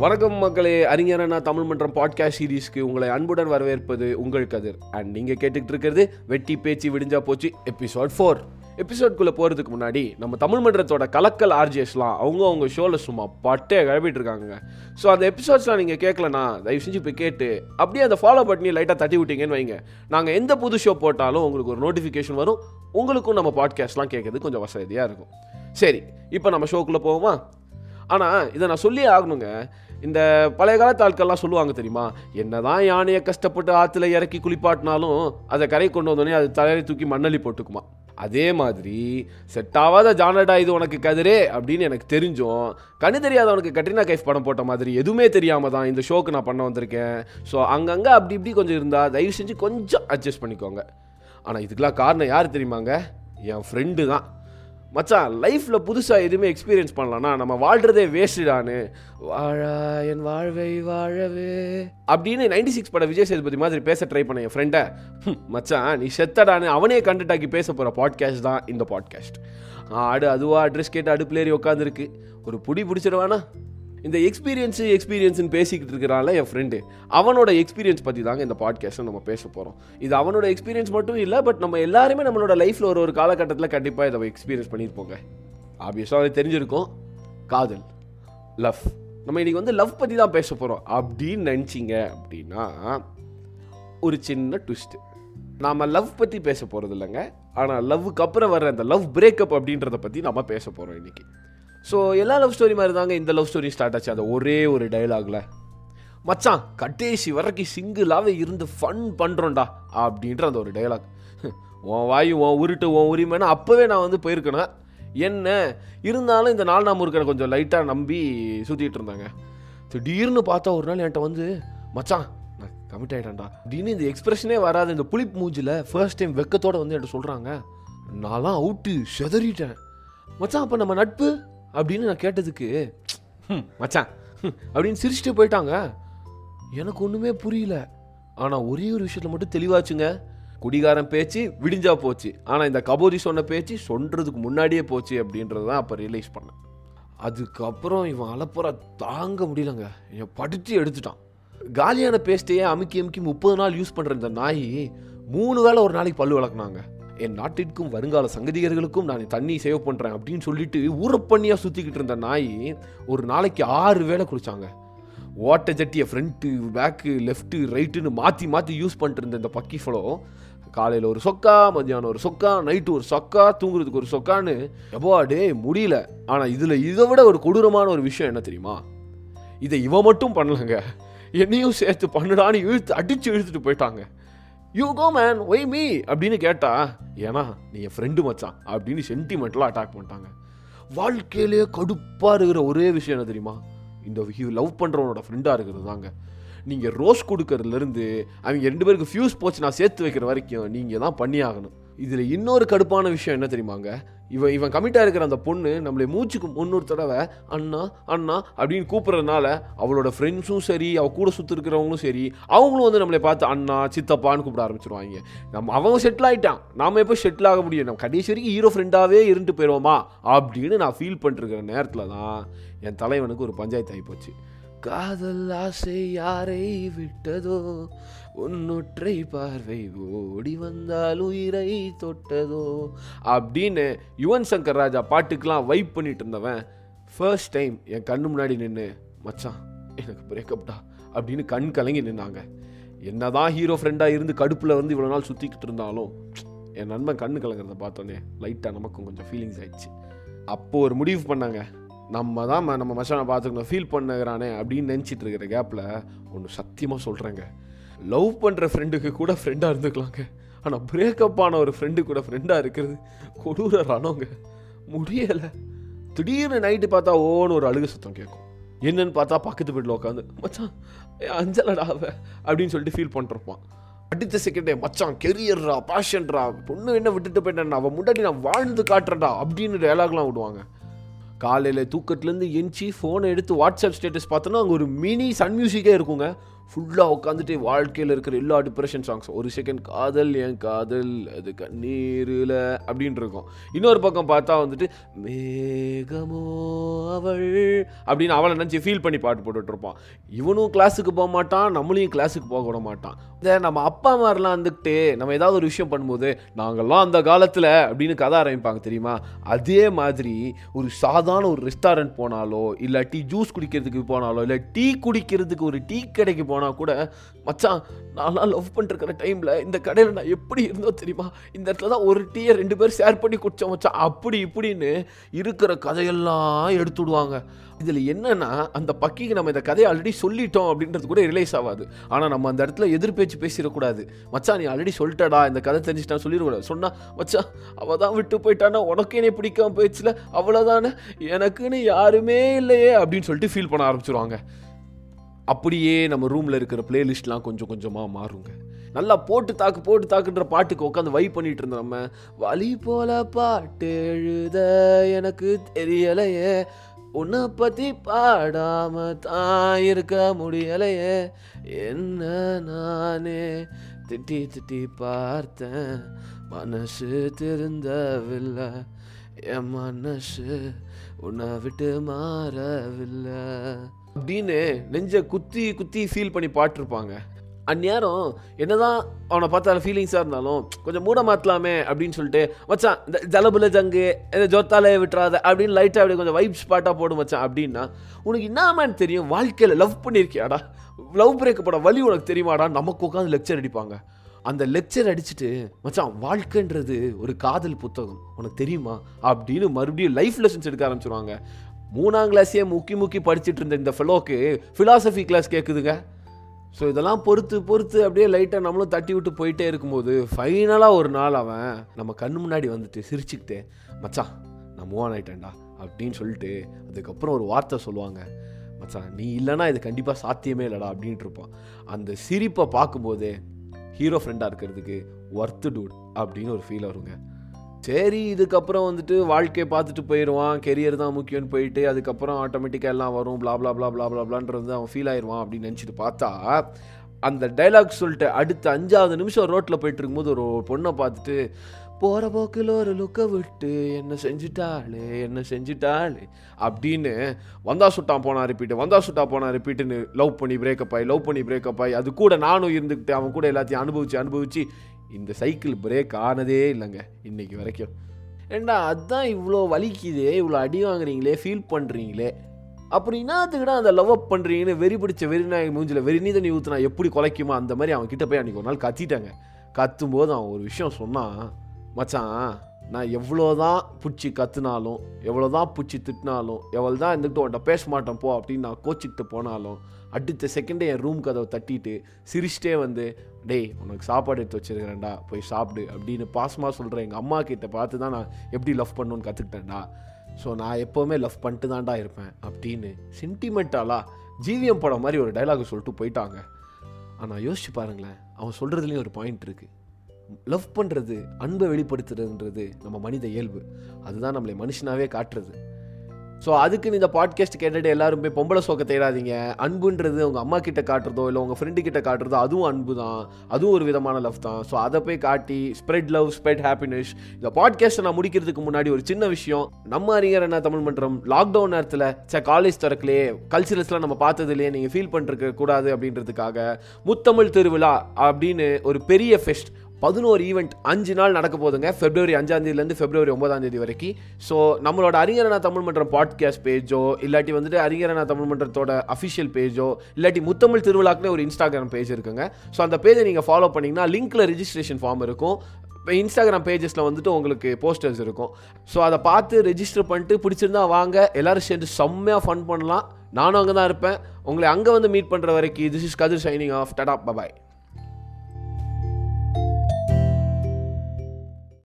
வணக்கம் மக்களே அறிஞரனா தமிழ் மன்றம் பாட்காஸ்ட் சீரீஸ்க்கு உங்களை அன்புடன் வரவேற்பது உங்கள் கதிர். அண்ட் நீங்கள் கேட்டுக்கிட்டு இருக்கிறது வெட்டி பேச்சு விடிஞ்சா போச்சு எபிசோட் ஃபோர் எபிசோட்குள்ளே போகிறதுக்கு முன்னாடி நம்ம தமிழ் மன்றத்தோட கலக்கல் ஆர்ஜிஎஸ்லாம் அவங்க அவங்க ஷோவில் சும்மா பட்டே கிளப்பிட்டு இருக்காங்க ஸோ அந்த எபிசோட்ஸ்லாம் நீங்கள் கேட்கலனா தயவு செஞ்சு போய் கேட்டு அப்படியே அந்த ஃபாலோ பண்ணி லைட்டாக தட்டி விட்டீங்கன்னு வைங்க. நாங்கள் எந்த புது ஷோ போட்டாலும் உங்களுக்கு ஒரு நோட்டிஃபிகேஷன் வரும். உங்களுக்கும் நம்ம பாட்காஸ்ட்லாம் கேட்கறது கொஞ்சம் வசதியாக இருக்கும். சரி இப்போ நம்ம ஷோக்குள்ளே போவோமா? ஆனால் இதை நான் சொல்லியே ஆகணுங்க. இந்த பழைய காலத்து ஆட்கள்லாம் சொல்லுவாங்க தெரியுமா? என்னதான் யானையை கஷ்டப்பட்டு ஆற்றுல இறக்கி குளிப்பாட்டினாலும் அதை கரை கொண்டு வந்தோடனே அது தலையை தூக்கி மண்ணள்ளி போட்டுக்குமா? அதே மாதிரி செட் ஆகாத ஜானடா இது உனக்கு கதிரே அப்படின்னு எனக்கு தெரிஞ்சும் கண்ணு தெரியாதவனுக்கு கட்ரினா கைஃப் படம் போட்ட மாதிரி எதுவுமே தெரியாமல் தான் இந்த ஷோக்கு நான் பண்ண வந்திருக்கேன். ஸோ அங்கங்கே அப்படி இப்படி கொஞ்சம் இருந்தால் தயவு செஞ்சு கொஞ்சம் அட்ஜஸ்ட் பண்ணிக்கோங்க. ஆனால் இதுக்கெலாம் காரணம் யார் தெரியுமாங்க? என் ஃப்ரெண்டு தான். மச்சான் லைஃப்பில் புதுசாக எதுவுமே எக்ஸ்பீரியன்ஸ் பண்ணலாம்னா நம்ம வாழ்கிறதே வேஸ்டானு வாழா என் வாழ்வை வாழவே. அப்படின்னு நைன்டி சிக்ஸ் பட விஜய் சேதுபதி மாதிரி பேச ட்ரை பண்ண என் ஃப்ரெண்டை மச்சான் நீ செத்தடான்னு அவனே கண்டுட்டாக்கி பேச போகிற பாட்காஸ்ட் தான் இந்த பாட்காஸ்ட் ஆடு அதுவா அட்ரஸ் கேட்டு அடுப்புலேறி உட்காந்துருக்கு ஒரு புடி பிடிச்சிடுவானா? இந்த எக்ஸ்பீரியன்ஸு எக்ஸ்பீரியன்ஸ்னு பேசிக்கிட்டு இருக்கிறான்ல என் ஃப்ரெண்டு அவனோட எக்ஸ்பீரியன்ஸ் பற்றி தாங்க இந்த பாட்காஸ்ட்டை நம்ம பேச போகிறோம் இது அவனோட எக்ஸ்பீரியன்ஸ் மட்டும் இல்லை பட் நம்ம எல்லாருமே நம்மளோட லைஃப்பில் ஒரு ஒரு காலகட்டத்தில் கண்டிப்பாக இதை எக்ஸ்பீரியன்ஸ் பண்ணியிருப்போங்க ஆப்வியஸாக அது தெரிஞ்சிருக்கும். காதல் லவ் நம்ம இன்றைக்கி வந்து லவ் பற்றி தான் பேச போகிறோம் அப்படின்னு நினச்சிங்க அப்படின்னா ஒரு சின்ன ட்விஸ்ட்டு நாம் லவ் பற்றி பேச போகிறது இல்லைங்க. ஆனால் லவ்வுக்கு அப்புறம் வர்ற அந்த லவ் பிரேக்கப் அப்படின்றத பற்றி நம்ம பேச போகிறோம் இன்றைக்கி ஸோ எல்லா லவ் ஸ்டோரி மாதிரி தாங்க இந்த லவ் ஸ்டோரி ஸ்டார்ட் ஆச்சு. அந்த ஒரே ஒரு டைலாகில் மச்சான் கட்டேசி வரைக்கும் சிங்கிளாகவே இருந்து ஃபன் பண்ணுறோம்டா அப்படின்ற அந்த ஒரு டைலாக் உன் வாயு உன் உருட்டு உன் உரிமைன்னா அப்போவே நான் வந்து போயிருக்கணும் என்ன? இருந்தாலும் இந்த நாலு நாம இருக்கிற கொஞ்சம் லைட்டாக நம்பி சுற்றிட்டு இருந்தாங்க. திடீர்னு பார்த்தா ஒரு நாள் என்கிட்ட வந்து மச்சான் நான் கமிட் ஆகிட்டேன்டா திடீர்னு இந்த எக்ஸ்பிரஷனே வராது. இந்த புளிப் மூஞ்சில் ஃபர்ஸ்ட் டைம் வெக்கத்தோடு வந்து என்கிட்ட சொல்கிறாங்க நான்லாம் அவுட்டு செதறிட்டேன். மச்சான் அப்போ நம்ம நட்பு அப்படின்னு நான் கேட்டதுக்கு "ஹம், மச்சான் ஹம்," அப்படின்னு சிரிச்சுட்டு போயிட்டாங்க. எனக்கு ஒன்றுமே புரியல. ஆனால் ஒரே ஒரு விஷயத்தில் மட்டும் தெளிவாச்சுங்க. குடிகாரன் பேச்சு விடிஞ்சா போச்சு. ஆனால் இந்த கபோதி சொன்ன பேச்சு சொல்கிறதுக்கு முன்னாடியே போச்சு அப்படின்றது தான் அப்போ ரியலைஸ் பண்ணேன். அதுக்கப்புறம் இவன் அலப்புற தாங்க முடியலங்க. என் படித்து எடுத்துட்டான். காலியான பேஸ்ட்டையே அமுக்கி அமுக்கி முப்பது நாள் யூஸ் பண்ணுற இந்த நாய் மூணு வேளை ஒரு நாளைக்கு பல்லு வளர்க்குனாங்க. என் நாட்டிற்கும் வருங்கால சங்கதிகர்களுக்கும் நான் தண்ணி சேவ் பண்ணுறேன் அப்படின்னு சொல்லிட்டு ஊரப்பண்ணியாக சுற்றிக்கிட்டு இருந்த நாய் ஒரு நாளைக்கு ஆறு வேளை குடிச்சாங்க ஓட்ட ஜட்டியை ஃப்ரண்ட்டு பேக்கு லெஃப்ட்டு ரைட்டுன்னு மாற்றி மாற்றி யூஸ் பண்ணிட்டு இருந்த இந்த பக்கி ஃபலோ காலையில் ஒரு சொக்கா மத்தியானம் ஒரு சொக்கா நைட்டு ஒரு சொக்கா தூங்குறதுக்கு ஒரு சொக்கான்னு எப்போ முடியல. ஆனால் இதில் இதை விட ஒரு கொடூரமான ஒரு விஷயம் என்ன தெரியுமா? இதை இவன் மட்டும் பண்ணலங்க. என்னையும் சேர்த்து பண்ணுடான்னு இழுத்து அடித்து இழுத்துட்டு போயிட்டாங்க. You go man why me அப்படின்னு கேட்டா ஏன்னா நீ என் ஃப்ரெண்டு மச்சான். அப்படின்னு சென்டிமெண்ட்லாம் அட்டாக் பண்ணிட்டாங்க. வாழ்க்கையிலேயே கடுப்பாக இருக்கிற ஒரே விஷயம் என்ன தெரியுமா? இந்த லவ் பண்ணுறவனோட ஃப்ரெண்டாக இருக்கிறது தாங்க. நீங்கள் ரோஸ் கொடுக்கறதுலேருந்து அவங்க ரெண்டு பேருக்கு ஃபியூஸ் போச்சு நான் சேர்த்து வைக்கிற வரைக்கும் நீங்கள் தான் பண்ணி ஆகணும் இதில் இன்னொரு கடுப்பான விஷயம் என்ன தெரியுமாங்க? இவன் இவன் கமிட்டாக இருக்கிற அந்த பொண்ணு நம்மளை மூச்சுக்கு முன்னொரு தடவை அண்ணா அண்ணா அப்படின்னு கூப்பிட்றதுனால அவளோட ஃப்ரெண்ட்ஸும் சரி அவள் கூட சுற்றிருக்கிறவங்களும் சரி அவங்களும் வந்து நம்மளை பார்த்து அண்ணா சித்தப்பான்னு கூப்பிட ஆரம்பிச்சிருவாங்க. நம்ம அவன் செட்டில் ஆகிட்டான் நாம எப்போ செட்டில் ஆக முடியும்? நம்ம கடைசி வரைக்கும் ஹீரோ ஃப்ரெண்டாகவே இருந்துட்டு போயிடுவோமா அப்படின்னு நான் ஃபீல் பண்ணிருக்கிற நேரத்தில் தான் என் தலைவனுக்கு ஒரு பஞ்சாயத்து ஆகி போச்சு. காதல் ஆசை யாரை விட்டதோ? உன்னொற்றை பார்வை ஓடி வந்தால் உயிரை தொட்டதோ? அப்படின்னு யுவன் சங்கர் ராஜா பாட்டுக்கெலாம் வைப் பண்ணிட்டு இருந்தவன் ஃபர்ஸ்ட் டைம் என் கண்ணு முன்னாடி நின்று மச்சான் எனக்கு பிரேக்கப்டா அப்படின்னு கண் கலங்கி நின்னாங்க. என்னதான் ஹீரோ ஃப்ரெண்டாக இருந்து கடுப்பில் வந்து இவ்வளோ நாள் சுற்றிக்கிட்டு இருந்தாலும் என் நண்பன் கண்ணு கலங்குறத பார்த்தோன்னே லைட்டாக நமக்கும் கொஞ்சம் ஃபீலிங்ஸ் ஆயிடுச்சு. அப்போது ஒரு முடிவு பண்ணாங்க. நம்ம தான் நம்ம மச்சானை பார்த்துக்கணும். ஃபீல் பண்ணுகிறானே அப்படின்னு நினச்சிட்டு இருக்கிற கேப்பில் ஒன்று சத்தியமாக சொல்கிறேங்க லவ் பண்ணுற ஃப்ரெண்டுக்கு கூட ஃப்ரெண்டாக இருந்துக்கலாங்க. ஆனால் பிரேக்கப் ஆன ஒரு ஃப்ரெண்டு கூட ஃப்ரெண்டாக இருக்கிறது கொடூர ரணங்க முடியலை. திடீர்னு நைட்டு பார்த்தா ஓன்னு ஒரு அழுகு சத்தம் கேட்கும். என்னன்னு பார்த்தா பக்கத்து வீட்டில் உட்காந்து மச்சான் அஞ்சலடா அவ அப்படின்னு சொல்லிட்டு ஃபீல் பண்ணிருப்பான். அடுத்த செகண்டே மச்சான் கெரியர்ரா பேஷன்ரா பொண்ணு என்ன விட்டுட்டு போயிட்டேன் அவன் முன்னாடி நான் வாழ்ந்து காட்டுறேன்டா அப்படின்னு டயலாக்லாம் விடுவாங்க. காலையில் தூக்கத்துலேருந்து எஞ்சி ஃபோனை எடுத்து வாட்ஸ்அப் ஸ்டேட்டஸ் பார்த்தோன்னா அங்கே ஒரு மினி சன் மியூசிக்கே இருக்குங்க. ஃபுல்லாக உட்காந்துட்டு வாழ்க்கையில் இருக்கிற எல்லா டிப்ரெஷன் சாங்ஸ் ஒரு செகண்ட் காதல் என் காதல் அது கண்ணீரில் அப்படின்ட்டு இருக்கும். இன்னொரு பக்கம் பார்த்தா வந்துட்டு மேகமோ அவள் அப்படின்னு அவளை நினச்சி ஃபீல் பண்ணி பாட்டு போட்டுட்டு இருப்பான். இவனும் கிளாஸுக்கு போக மாட்டான் நம்மளையும் கிளாஸுக்கு போக விட மாட்டான். இந்த நம்ம அப்பா மாதிரிலாம் வந்துக்கிட்டு நம்ம ஏதாவது ஒரு விஷயம் பண்ணும்போது நாங்கள்லாம் அந்த காலத்தில் அப்படின்னு கதை ஆரம்பிப்பாங்க தெரியுமா? அதே மாதிரி ஒரு சாதாரண ஒரு ரெஸ்டாரண்ட் போனாலோ இல்லை டீ ஜூஸ் குடிக்கிறதுக்கு போனாலோ இல்லை டீ குடிக்கிறதுக்கு ஒரு டீ கடைக்கு போனால் கூட மச்சான் நான்லாம் லவ் பண்ணிருக்கிற டைமில் இந்த கடையில் நான் எப்படி இருந்தோ தெரியுமா? இந்த இடத்துல தான் ஒரு டீயை ரெண்டு பேர் ஷேர் பண்ணி குடித்தோம் மச்சான். அப்படி இப்படின்னு இருக்கிற கதையெல்லாம் எடுத்து விடுவாங்க இதில் என்னன்னா அந்த பக்கிக்கு நம்ம இந்த கதையை ஆல்ரெடி சொல்லிட்டோம் அப்படின்றது கூட ரிலைஸ் ஆகாது. ஆனால் நம்ம அந்த இடத்துல எதிர்பேச்சு பேசிடக்கூடாது. மச்சா நீ ஆல்ரெடி சொல்லிட்டடா இந்த கதை தெரிஞ்சுட்டா சொல்லிடக்கூடாது. சொன்னா மச்சா அவள் தான் விட்டு போயிட்டானா உனக்கு என்னை பிடிக்காம போயிடுச்சுல அவ்வளோதானே எனக்குன்னு யாருமே இல்லையே அப்படின்னு சொல்லிட்டு ஃபீல் பண்ண ஆரம்பிச்சிருவாங்க. அப்படியே நம்ம ரூமில் இருக்கிற பிளேலிஸ்ட்லாம் கொஞ்சம் கொஞ்சமாக மாறுங்க. நல்லா போட்டு தாக்கு போட்டு தாக்குன்ற பாட்டுக்கு உட்காந்து வை பண்ணிட்டு இருந்தோம் நம்ம வழி போல பாட்டு எழுத எனக்கு தெரியலையே உன்னை பற்றி பாடாம தான் இருக்க முடியலையே. என்ன நானே? திட்டி திட்டி பார்த்தேன். மனசு திருந்தவில்லை. என் மனசு உன்னை விட்டு மாறவில்லை. அப்படின்னு நெஞ்ச குத்தி குத்தி ஃபீல் பண்ணி பாட்டிருப்பாங்க அந்நேரம் என்னதான் அவனை பார்த்தால ஃபீலிங்ஸாக இருந்தாலும் கொஞ்சம் மூட மாற்றலாமே அப்படின்னு சொல்லிட்டு மச்சான் இந்த ஜலபுல ஜங்கு இந்த ஜோத்தாலே விட்டுறாத அப்படின்னு லைட்டாக அப்படியே கொஞ்சம் வைப்ஸ் பாட்டாக போடும் மச்சான் அப்படின்னா உனக்கு என்னமான்னு தெரியும்? வாழ்க்கையில் லவ் பண்ணியிருக்கியாடா லவ் பிரேக்கப்பட வழி உனக்கு தெரியுமாடா? நமக்கு உட்காந்து லெக்சர் அடிப்பாங்க. அந்த லெக்சர் அடிச்சுட்டு மச்சான் வாழ்க்கைன்றது ஒரு காதல் புத்தகம். உனக்கு தெரியுமா? அப்படின்னு மறுபடியும் லைஃப் லெசன்ஸ் எடுக்க ஆரம்பிச்சிருவாங்க. மூணாம் கிளாஸே முக்கி முக்கி படிச்சுட்டு இருந்த இந்த ஃபெலோக்கு ஃபிலாசபி கிளாஸ் கேட்குதுங்க ஸோ இதெல்லாம் பொறுத்து பொறுத்து அப்படியே லைட்டாக நம்மளும் தட்டி விட்டு போயிட்டே இருக்கும்போது ஃபைனலாக ஒரு நாள் அவன் நம்ம கண் முன்னாடி வந்துட்டு சிரிச்சுக்கிட்டே மச்சான் நான் மூவ் ஆன் ஆயிட்டேன்டா அப்படின்னு சொல்லிட்டு அதுக்கப்புறம் ஒரு வார்த்தை சொல்லுவாங்க. மச்சான் நீ இல்லைன்னா இது கண்டிப்பாக சாத்தியமே இல்லைடா அப்படின்ட்டு இருப்பான். அந்த சிரிப்பை பார்க்கும்போதே ஹீரோ ஃப்ரெண்டாக இருக்கிறதுக்கு ஒர்த்து டூட் அப்படின்னு ஒரு ஃபீல் வருங்க. சரி இதுக்கப்புறம் வந்துட்டு வாழ்க்கையை பார்த்துட்டு போயிடுவான். கெரியர் தான் முக்கியம்னு போயிட்டு அதுக்கப்புறம் ஆட்டோமேட்டிக்காக எல்லாம் வரும். Blah blah blah blah blah பிளான்றது அவன் ஃபீல் ஆயிடுவான் அப்படின்னு நினச்சிட்டு பார்த்தா அந்த டைலாக் சொல்லிட்டு அடுத்த அஞ்சாவது நிமிஷம் ரோட்டில் போயிட்டு இருக்கும்போது ஒரு பொண்ணை பார்த்துட்டு போகிற போக்கில் ஒரு லுக்கை விட்டு என்ன செஞ்சுட்டாளே என்ன செஞ்சுட்டாளே அப்படின்னு வந்தா சுட்டான் போனா ரிப்பீட்டு வந்தா சுட்டா போனா ரிப்பீட்டுன்னு லவ் பண்ணி பிரேக்கப் ஆகி லவ் பண்ணி பிரேக்கப் ஆகி அது கூட நானும் இருந்துக்கிட்டு அவன் கூட எல்லாத்தையும் அனுபவிச்சு அனுபவிச்சு இந்த சைக்கிள் பிரேக் ஆனதே இல்லைங்க இன்றைக்கி வரைக்கும். ஏண்டா அதான் இவ்வளோ வலிக்குதே இவ்வளோ அடி வாங்குறீங்களே ஃபீல் பண்ணுறீங்களே அப்படின்னா அதுக்கிட்ட அந்த லவ் அப் பண்ணுறீங்கன்னு வெறி பிடிச்ச வெறிநாயக மூஞ்சில் வெறி நீ தண்ணி ஊற்றுனா எப்படி குலைக்குமா அந்த மாதிரி அவன் கிட்ட போய் அன்றைக்கி ஒரு நாள் கத்திட்டாங்க. கத்தும்போது அவன் ஒரு விஷயம் சொன்னான் மச்சான் நான் எவ்வளோ தான் பிடிச்சி கத்துனாலும் எவ்வளோதான் பிடிச்சி திட்டினாலும் எவ்வளோ தான் இருந்துக்கிட்டு உன்ட்ட பேச மாட்டேன் போ அப்படின்னு நான் கோச்சிக்கிட்டு போனாலும் அடுத்த செகண்டே என் ரூம் கதவை தட்டிட்டு சிரிச்சிட்டே வந்து டேய் உனக்கு சாப்பாடு எடுத்து வச்சுருக்கிறேன்டா போய் சாப்பிடு அப்படின்னு பாசமாக சொல்கிறேன் எங்கள் அம்மா கிட்ட பார்த்து தான் நான் எப்படி லவ் பண்ணணும்னு கற்றுக்கிட்டேன்டா ஸோ நான் எப்போவுமே லவ் பண்ணிட்டு தான்டா இருப்பேன் அப்படின்னு சென்டிமெண்ட்டாலாக ஜிவிஎம் படம் மாதிரி ஒரு டைலாக் சொல்லிட்டு போயிட்டாங்க. ஆனால் யோசிச்சு பாருங்களேன் அவன் சொல்கிறதுலேயும் ஒரு பாயிண்ட் இருக்குது லவ் பண்ணுறது அன்பை வெளிப்படுத்துறதுன்றது நம்ம மனித இயல்பு. அதுதான் நம்மளை மனுஷனாகவே காட்டுறது. ஸோ அதுக்குன்னு இந்த பாட்காஸ்ட் கேட்டுட்டு எல்லாரும் போய் பொம்பளை சோக்க தேடாதீங்க. அன்புன்றது உங்கள் அம்மா கிட்ட காட்டுறதோ இல்லை உங்கள் ஃப்ரெண்டு கிட்ட காட்டுறதோ அதுவும் அன்பு தான் அதுவும் ஒரு விதமான லவ் தான். ஸோ அதை போய் காட்டி ஸ்ப்ரெட் லவ் ஸ்ப்ரெட் ஹாப்பினஸ் இந்த பாட்காஸ்ட்டை நான் முடிக்கிறதுக்கு முன்னாடி ஒரு சின்ன விஷயம். நம்ம அறிஞர் என்ன தமிழ் மன்றம் லாக்டவுன் நேரத்தில் சே காலேஜ் திறக்கலையே. கல்ச்சுரல்ஸ்லாம் நம்ம பார்த்தது இல்லையே நீங்கள் ஃபீல் பண்ணிருக்க கூடாது அப்படின்றதுக்காக முத்தமிழ் திருவிழா அப்படின்னு ஒரு பெரிய ஃபெஸ்ட் பதினோரு ஈவெண்ட் அஞ்சு நாள் நடக்க போதுங்க ஃபெப்ரவரி அஞ்சாம் தேதியிலேருந்து பிப்ரவரி ஒன்பதாம் தேதி வரைக்கும். ஸோ நம்மளோட அறிஞரணா தமிழ் மன்றம் பாட்காஸ்ட் பேஜோ இல்லாட்டி வந்துட்டு அறிஞரணா தமிழ் மன்றத்தோட அஃபிஷியல் பேஜோ இல்லாட்டி முத்தமிழ் திருவிழாக்குன்னு ஒரு இன்ஸ்டாகிராம் பேஜ் இருக்குங்க. ஸோ அந்த பேஜை நீங்கள் ஃபாலோ பண்ணிங்கன்னா லிங்க்கில் ரிஜிஸ்ட்ரேஷன் ஃபார்ம் இருக்கும். இப்போ இன்ஸ்டாகிராம் பேஜஸில் வந்துட்டு உங்களுக்கு போஸ்டர்ஸ் இருக்கும். ஸோ அதை பார்த்து ரெஜிஸ்டர் பண்ணிட்டு பிடிச்சிருந்தா வாங்க. எல்லோரும் சேர்ந்து செம்மையாக ஃபன் பண்ணலாம். நானும் அங்கே தான் இருப்பேன். உங்களை அங்கே வந்து மீட் பண்ணுற வரைக்கும் this is Kathir signing off tata bye bye